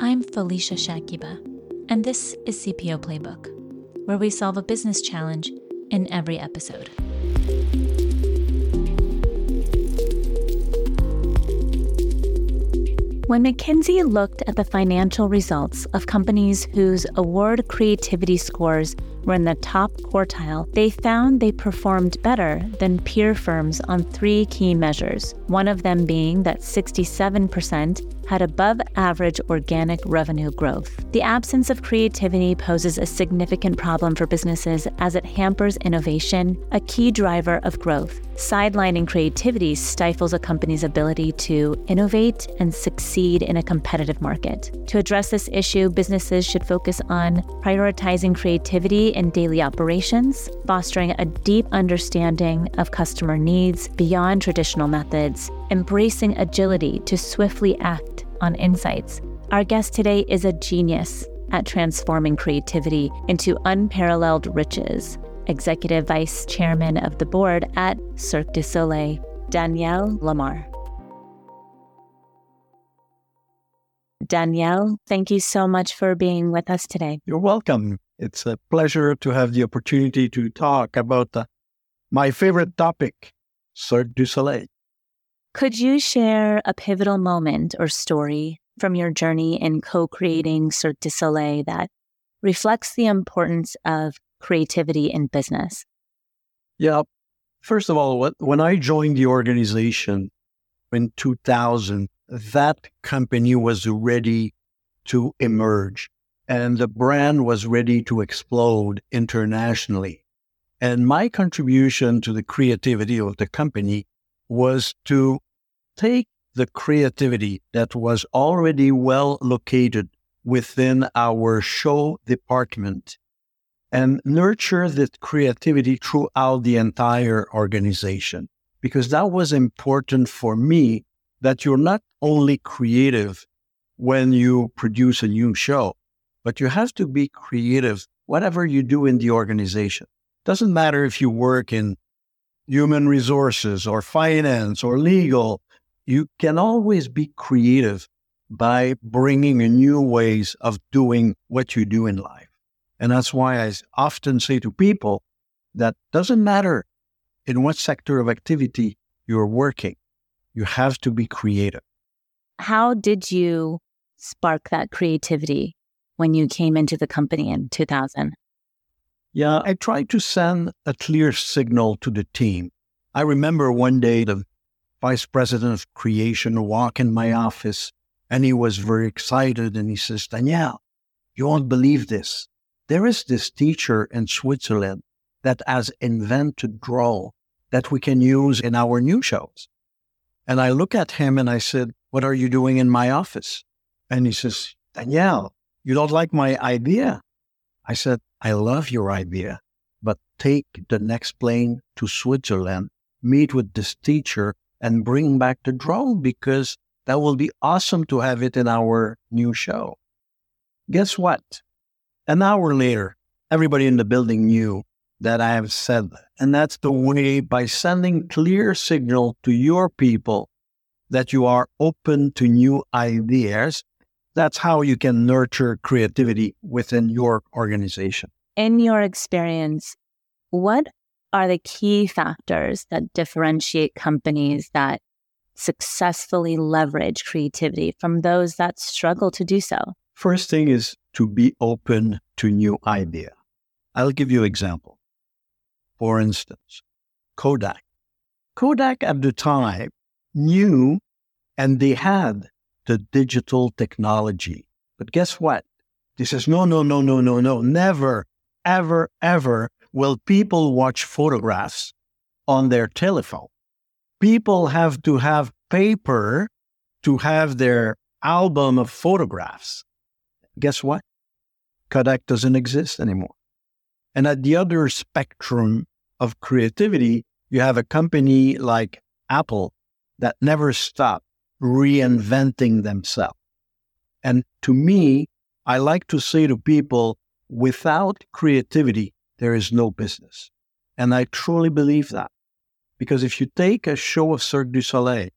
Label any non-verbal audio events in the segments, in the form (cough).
I'm Felicia Shakiba, and this is CPO Playbook, where we solve a business challenge in every episode. When McKinsey looked at the financial results of companies whose award creativity scores were in the top quartile, they found they performed better than peer firms on three key measures. One of them being that 67% had above average organic revenue growth. The absence of creativity poses a significant problem for businesses as it hampers innovation, a key driver of growth. Sidelining creativity stifles a company's ability to innovate and succeed in a competitive market. To address this issue, businesses should focus on prioritizing creativity in daily operations, fostering a deep understanding of customer needs beyond traditional methods, embracing agility to swiftly act on insights. Our guest today is a genius at transforming creativity into unparalleled riches. Executive Vice Chairman of the Board at Cirque du Soleil, Daniel Lamarre. Daniel, thank you so much for being with us today. You're welcome. It's a pleasure to have the opportunity to talk about uh, my favorite topic, Cirque du Soleil. Could you share a pivotal moment or story from your journey in co creating Cirque du Soleil that reflects the importance of creativity in business? Yeah. First of all, when I joined the organization in 2000, that company was ready to emerge and the brand was ready to explode internationally. And my contribution to the creativity of the company was to take the creativity that was already well located within our show department and nurture that creativity throughout the entire organization. Because that was important for me that you're not only creative when you produce a new show, but you have to be creative whatever you do in the organization. Doesn't matter if you work in human resources or finance or legal, you can always be creative by bringing new ways of doing what you do in life. And that's why I often say to people that doesn't matter in what sector of activity you're working, you have to be creative. How did you spark that creativity when you came into the company in 2000? Yeah, I tried to send a clear signal to the team. I remember one day the vice president of creation walk in my mm-hmm. office and he was very excited and he says, Daniel, you won't believe this. There is this teacher in Switzerland that has invented drone that we can use in our new shows. And I look at him and I said, What are you doing in my office? And he says, Daniel, you don't like my idea? I said, I love your idea, but take the next plane to Switzerland, meet with this teacher, and bring back the drone because that will be awesome to have it in our new show. Guess what? An hour later, everybody in the building knew that I have said that. And that's the way by sending clear signal to your people that you are open to new ideas that's how you can nurture creativity within your organization. In your experience, what are the key factors that differentiate companies that successfully leverage creativity from those that struggle to do so? First thing is to be open to new idea. I'll give you example. For instance, Kodak. Kodak at the time knew and they had the digital technology. But guess what? He says, no, no, no, no, no, no. Never, ever, ever will people watch photographs on their telephone. People have to have paper to have their album of photographs. Guess what? Kodak doesn't exist anymore. And at the other spectrum of creativity, you have a company like Apple that never stopped reinventing themselves. And to me, I like to say to people, without creativity, there is no business. And I truly believe that. Because if you take a show of Cirque du Soleil,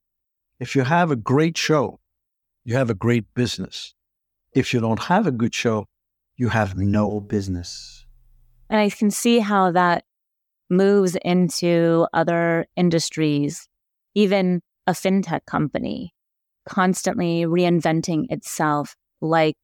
if you have a great show, you have a great business. if you don't have a good show, you have no business. And I can see how that moves into other industries, even a fintech company constantly reinventing itself like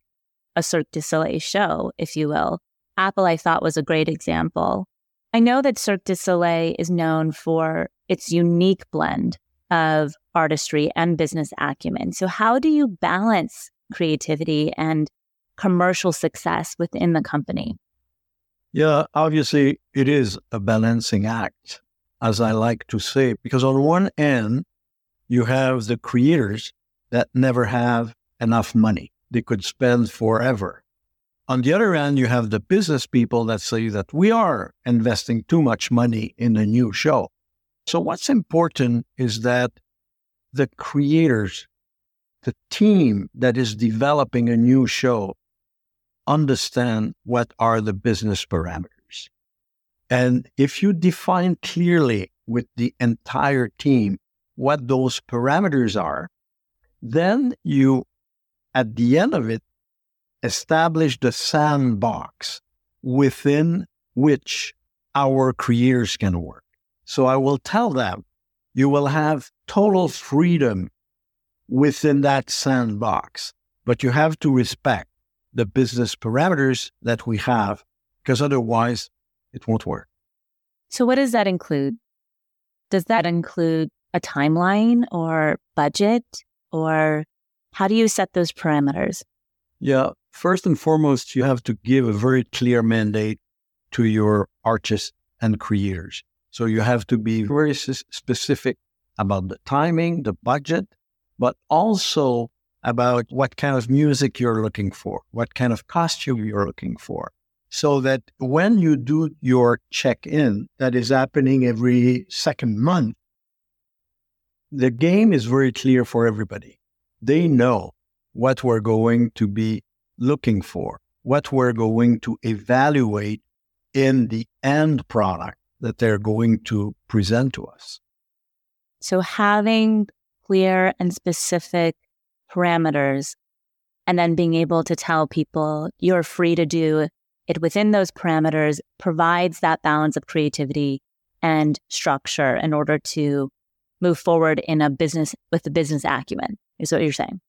a Cirque du Soleil show, if you will. Apple, I thought, was a great example. I know that Cirque du Soleil is known for its unique blend of artistry and business acumen. So, how do you balance creativity and commercial success within the company? Yeah, obviously, it is a balancing act, as I like to say, because on one end, you have the creators that never have enough money. They could spend forever. On the other hand, you have the business people that say that we are investing too much money in a new show. So, what's important is that the creators, the team that is developing a new show, understand what are the business parameters. And if you define clearly with the entire team what those parameters are, then you, at the end of it, establish the sandbox within which our creators can work. So I will tell them, you will have total freedom within that sandbox, but you have to respect the business parameters that we have, because otherwise it won't work. So, what does that include? Does that include a timeline or budget, or how do you set those parameters? Yeah, first and foremost, you have to give a very clear mandate to your artists and creators. So, you have to be very specific about the timing, the budget, but also about what kind of music you're looking for, what kind of costume you're looking for. So that when you do your check in, that is happening every second month, the game is very clear for everybody. They know what we're going to be looking for, what we're going to evaluate in the end product that they're going to present to us. So having clear and specific parameters and then being able to tell people you're free to do it within those parameters provides that balance of creativity and structure in order to move forward in a business with the business acumen is what you're saying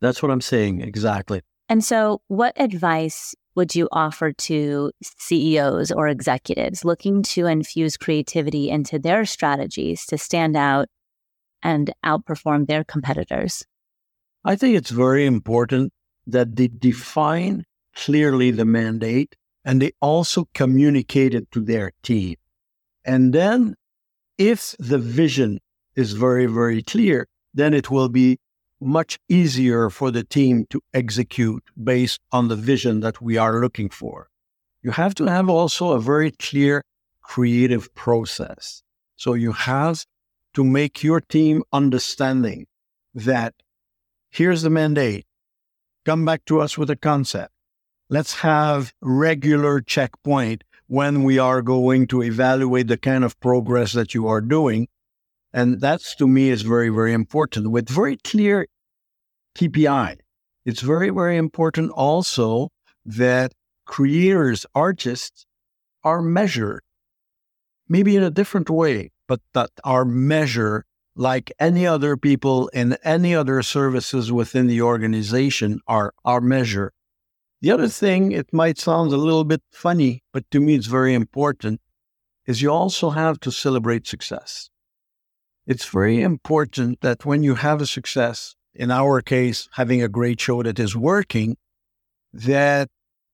that's what i'm saying exactly and so what advice would you offer to CEOs or executives looking to infuse creativity into their strategies to stand out and outperform their competitors? I think it's very important that they define clearly the mandate and they also communicate it to their team. And then, if the vision is very, very clear, then it will be much easier for the team to execute based on the vision that we are looking for. You have to have also a very clear creative process. So you have to make your team understanding that here's the mandate. Come back to us with a concept. Let's have regular checkpoint when we are going to evaluate the kind of progress that you are doing. And that's to me is very, very important with very clear KPI. It's very, very important also that creators, artists are measured, maybe in a different way, but that are measured like any other people in any other services within the organization are, are measured. The other thing, it might sound a little bit funny, but to me it's very important, is you also have to celebrate success. It's very important that when you have a success, in our case, having a great show that is working, that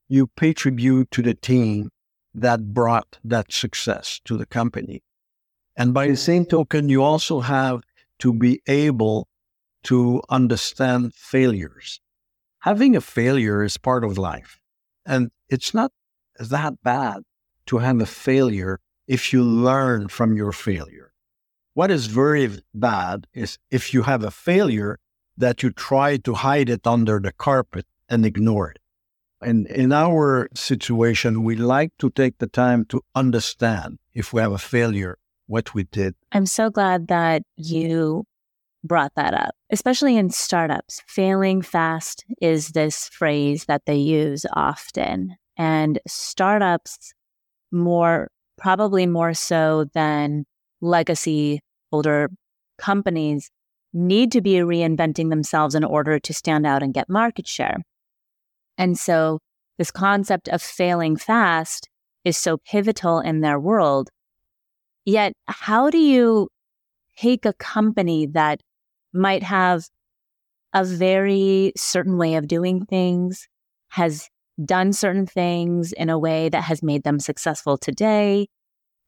you pay tribute to the team that brought that success to the company. And by the same token, you also have to be able to understand failures. Having a failure is part of life. And it's not that bad to have a failure if you learn from your failure. What is very bad is if you have a failure that you try to hide it under the carpet and ignore it. And in our situation, we like to take the time to understand if we have a failure, what we did. I'm so glad that you brought that up, especially in startups. Failing fast is this phrase that they use often. And startups, more probably more so than legacy older companies, need to be reinventing themselves in order to stand out and get market share. And so, this concept of failing fast is so pivotal in their world. Yet, how do you take a company that might have a very certain way of doing things, has done certain things in a way that has made them successful today,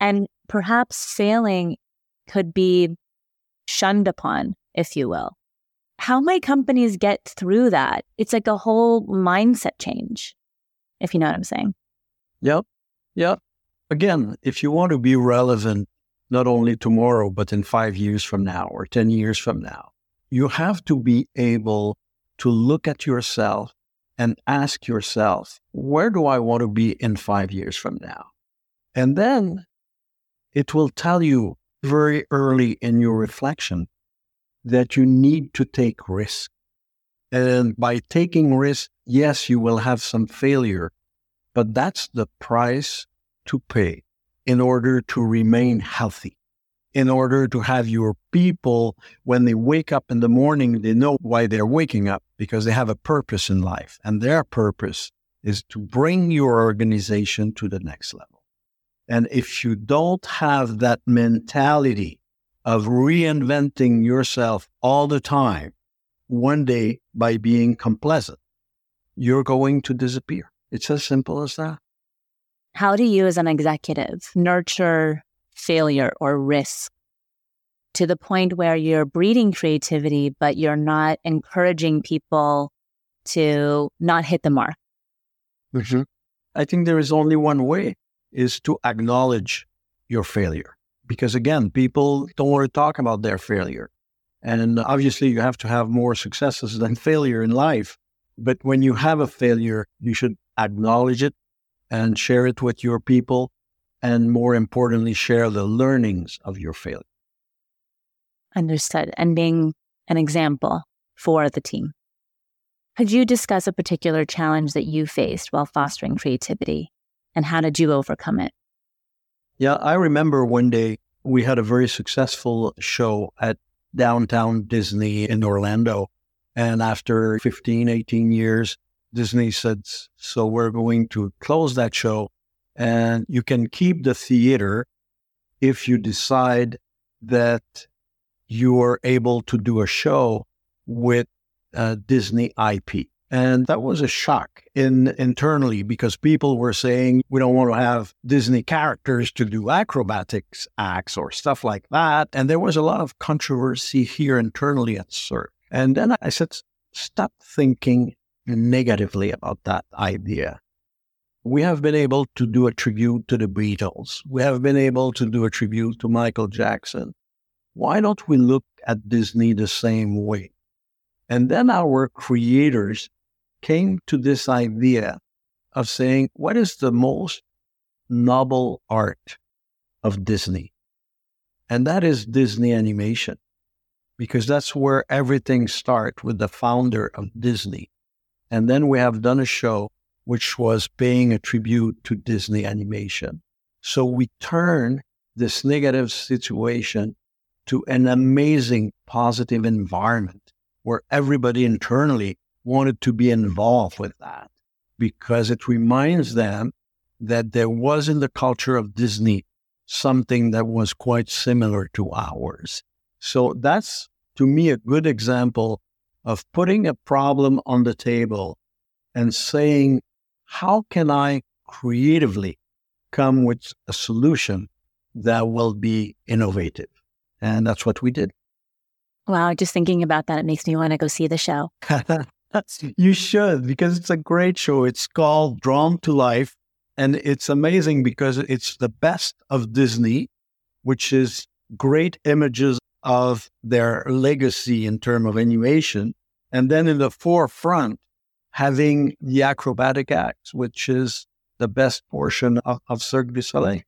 and perhaps failing could be shunned upon, if you will. How might companies get through that? It's like a whole mindset change, if you know what I'm saying. Yep. Yep. Again, if you want to be relevant, not only tomorrow, but in five years from now or 10 years from now, you have to be able to look at yourself and ask yourself, where do I want to be in five years from now? And then it will tell you very early in your reflection that you need to take risk. And by taking risk, yes, you will have some failure, but that's the price to pay in order to remain healthy in order to have your people, when they wake up in the morning, they know why they're waking up because they have a purpose in life. And their purpose is to bring your organization to the next level. And if you don't have that mentality of reinventing yourself all the time, one day by being complacent, you're going to disappear. It's as simple as that. How do you, as an executive, nurture failure or risk to the point where you're breeding creativity, but you're not encouraging people to not hit the mark? Mm-hmm. I think there is only one way is to acknowledge your failure. Because again, people don't want to talk about their failure. And obviously you have to have more successes than (laughs) failure in life. But when you have a failure, you should acknowledge it and share it with your people and more importantly, share the learnings of your failure. Understood. And being an example for the team. Could you discuss a particular challenge that you faced while fostering creativity and how did you overcome it? Yeah, I remember one day we had a very successful show at downtown Disney in Orlando. And after 15, 18 years, Disney said, So we're going to close that show and you can keep the theater if you decide that you are able to do a show with uh, Disney IP. And that was a shock in internally because people were saying we don't want to have Disney characters to do acrobatics acts or stuff like that. And there was a lot of controversy here internally at Cirque. And then I said, stop thinking negatively about that idea we have been able to do a tribute to the Beatles. We have been able to do a tribute to Michael Jackson. Why don't we look at Disney the same way? And then our creators came to this idea of saying, what is the most noble art of Disney? And that is Disney animation, because that's where everything starts with the founder of Disney. And then we have done a show which was paying a tribute to Disney animation. So we turn this negative situation to an amazing positive environment where everybody internally wanted to be involved with that because it reminds them that there was in the culture of Disney something that was quite similar to ours. So that's to me a good example of putting a problem on the table and saying how can I creatively come with a solution that will be innovative? And that's what we did. Wow, just thinking about that, it makes me want to go see the show. (laughs) you should, because it's a great show. It's called Drawn to Life. And it's amazing because it's the best of Disney, which is great images of their legacy in terms of animation. And then in the forefront, having the acrobatic acts, which is the best portion of, of Cirque du Soleil.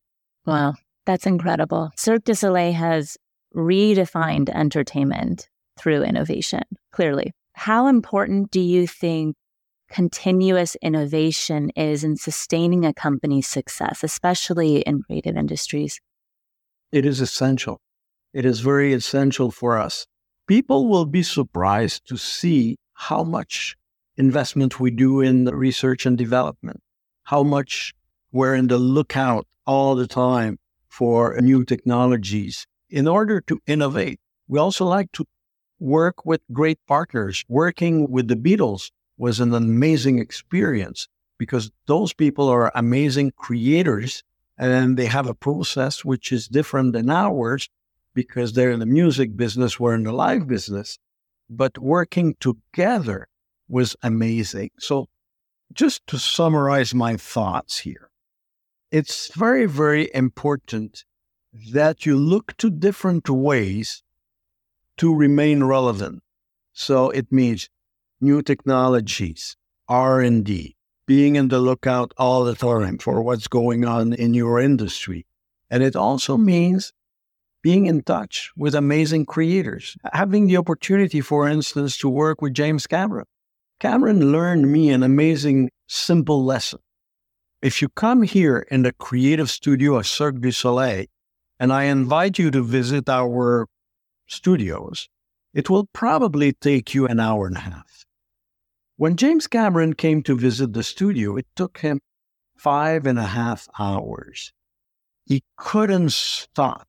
Wow, that's incredible. Cirque du Soleil has redefined entertainment through innovation, clearly. How important do you think continuous innovation is in sustaining a company's success, especially in creative industries? It is essential. It is very essential for us. People will be surprised to see how much investment we do in research and development, how much we're in the lookout all the time for new technologies in order to innovate. We also like to work with great partners. Working with the Beatles was an amazing experience because those people are amazing creators and they have a process which is different than ours because they're in the music business, we're in the live business. But working together was amazing. So, just to summarize my thoughts here, it's very, very important that you look to different ways to remain relevant. So it means new technologies, R&D, being in the lookout all the time for what's going on in your industry. And it also means being in touch with amazing creators, having the opportunity, for instance, to work with James Cameron. Cameron learned me an amazing, simple lesson. If you come here in the creative studio of Cirque du Soleil, and I invite you to visit our studios, it will probably take you an hour and a half. When James Cameron came to visit the studio, it took him five and a half hours. He couldn't stop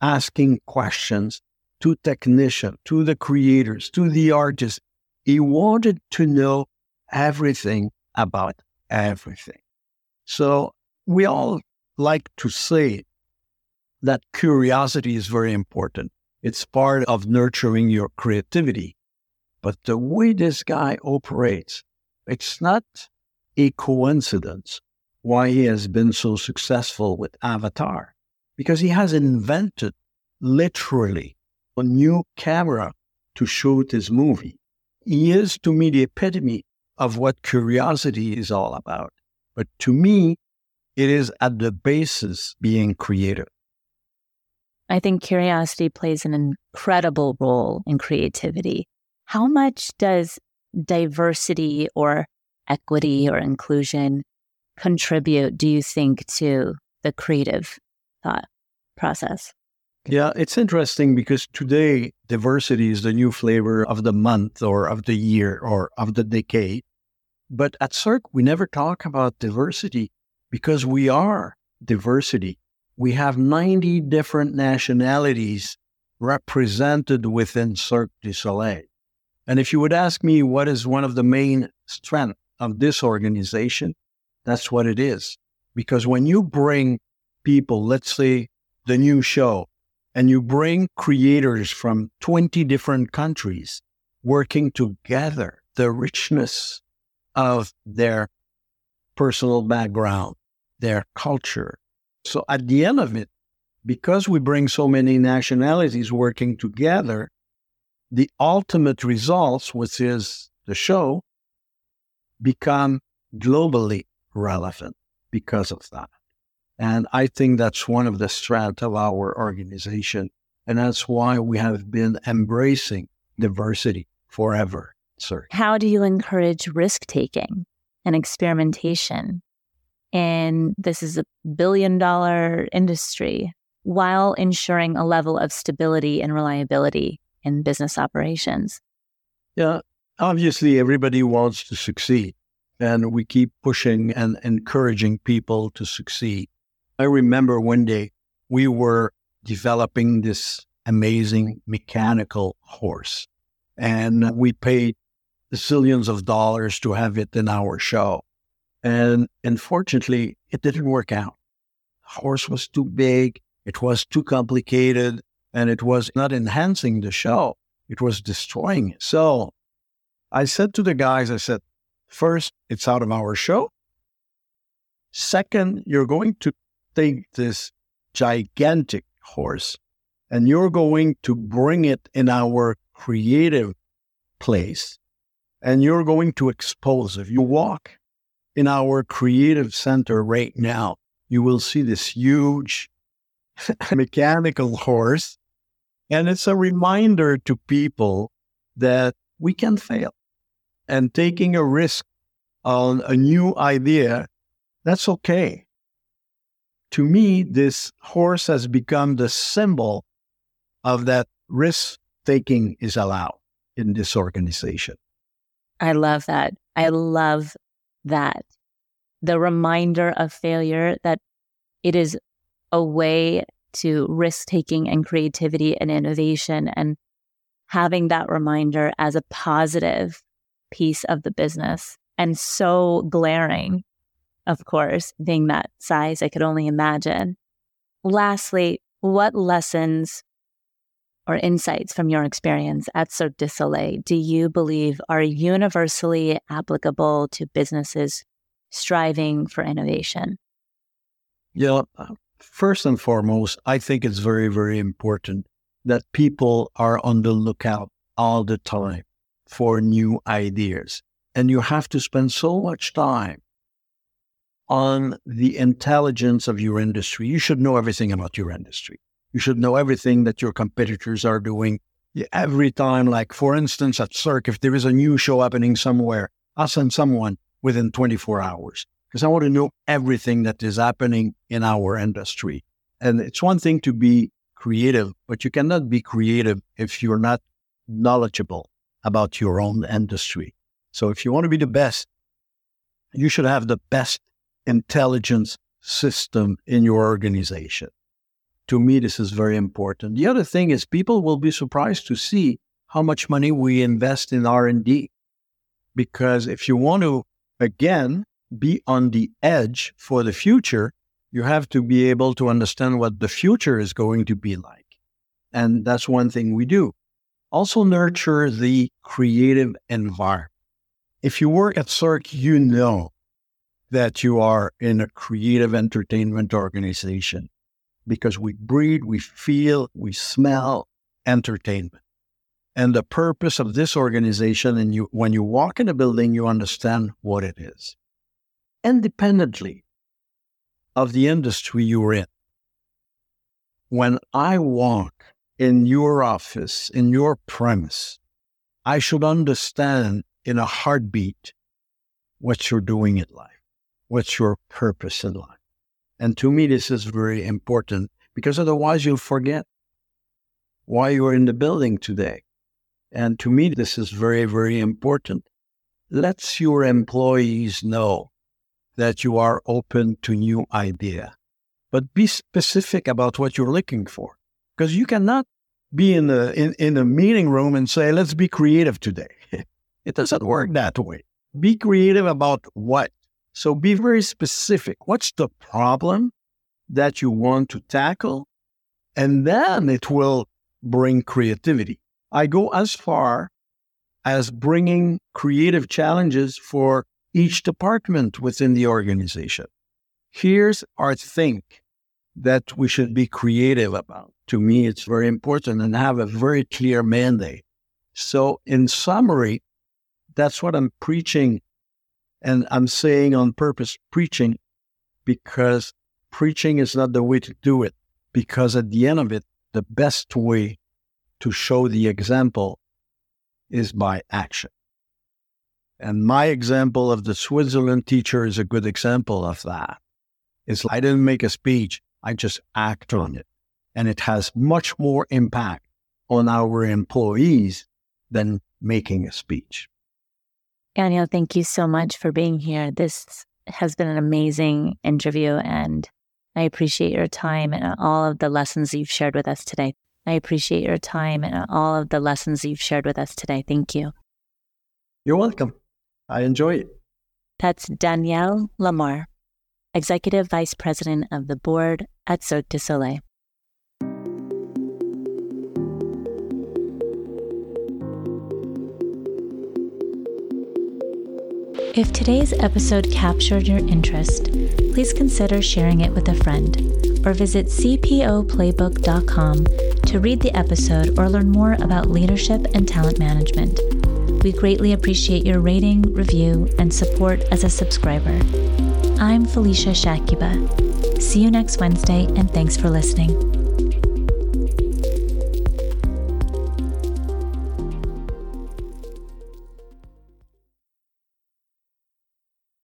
asking questions to technicians, to the creators, to the artists. He wanted to know everything about everything. So we all like to say that curiosity is very important. It's part of nurturing your creativity. But the way this guy operates, it's not a coincidence why he has been so successful with Avatar because he has invented literally a new camera to shoot his movie. He is to me the epitome of what curiosity is all about. But to me, it is at the basis being creative. I think curiosity plays an incredible role in creativity. How much does diversity or equity or inclusion contribute, do you think, to the creative thought process? Yeah, it's interesting because today diversity is the new flavor of the month or of the year or of the decade. But at Cirque, we never talk about diversity because we are diversity. We have 90 different nationalities represented within Cirque du Soleil. And if you would ask me what is one of the main strengths of this organization, that's what it is. Because when you bring people, let's say the new show, and you bring creators from 20 different countries working together, the richness of their personal background, their culture. So at the end of it, because we bring so many nationalities working together, the ultimate results, which is the show, become globally relevant because of that. And I think that's one of the strengths of our organization. And that's why we have been embracing diversity forever, sir. How do you encourage risk taking and experimentation? And this is a billion dollar industry while ensuring a level of stability and reliability in business operations. Yeah, obviously, everybody wants to succeed, and we keep pushing and encouraging people to succeed. I remember one day we were developing this amazing mechanical horse, and we paid zillions of dollars to have it in our show. And unfortunately, it didn't work out. The horse was too big, it was too complicated, and it was not enhancing the show, it was destroying it. So I said to the guys, I said, first, it's out of our show. Second, you're going to take this gigantic horse and you're going to bring it in our creative place and you're going to expose. If you walk in our creative center right now, you will see this huge (laughs) mechanical horse And it's a reminder to people that we can fail. And taking a risk on a new idea, that's okay. To me, this horse has become the symbol of that risk taking is allowed in this organization. I love that. I love that. The reminder of failure that it is a way to risk taking and creativity and innovation and having that reminder as a positive piece of the business and so glaring, of course, being that size, I could only imagine. Lastly, what lessons or insights from your experience at Cirque du Soleil do you believe are universally applicable to businesses striving for innovation? Yeah, uh, first and foremost, I think it's very, very important that people are on the lookout all the time for new ideas. And you have to spend so much time on the intelligence of your industry. You should know everything about your industry. You should know everything that your competitors are doing. Every time, like for instance, at Cirque, if there is a new show happening somewhere, I'll send someone within 24 hours because I want to know everything that is happening in our industry. And it's one thing to be creative, but you cannot be creative if you're not knowledgeable about your own industry. So if you want to be the best, you should have the best intelligence system in your organization. To me, this is very important. The other thing is people will be surprised to see how much money we invest in R&D. Because if you want to, again, be on the edge for the future, you have to be able to understand what the future is going to be like. And that's one thing we do. Also, nurture the creative environment. If you work at Cirque, you know that you are in a creative entertainment organization because we breathe, we feel, we smell entertainment. And the purpose of this organization, and you, when you walk in a building, you understand what it is independently of the industry you're in. When I walk in your office, in your premise, I should understand in a heartbeat what you're doing in life, what's your purpose in life. And to me, this is very important because otherwise you'll forget why you're in the building today. And to me, this is very, very important. Let your employees know that you are open to new idea. But be specific about what you're looking for. Because you cannot be in a in, in a meeting room and say, let's be creative today. (laughs) it doesn't work that way. Be creative about what. So be very specific. What's the problem that you want to tackle? And then it will bring creativity. I go as far as bringing creative challenges for each department within the organization. Here's our think that we should be creative about. To me, it's very important and have a very clear mandate. So, in summary, that's what I'm preaching. And I'm saying on purpose preaching because preaching is not the way to do it. Because at the end of it, the best way to show the example is by action. And my example of the Switzerland teacher is a good example of that. It's I didn't make a speech, I just act on it. And it has much more impact on our employees than making a speech. Daniel, thank you so much for being here. This has been an amazing interview, and I appreciate your time and all of the lessons you've shared with us today. I appreciate your time and all of the lessons you've shared with us today. Thank you. You're welcome. I enjoy it. That's Daniel Lamarre, Executive Vice President of the Board at Cirque du Soleil. If today's episode captured your interest, please consider sharing it with a friend or visit cpoplaybook.com to read the episode or learn more about leadership and talent management. We greatly appreciate your rating, review, and support as a subscriber. I'm Felicia Shakiba. See you next Wednesday, and thanks for listening.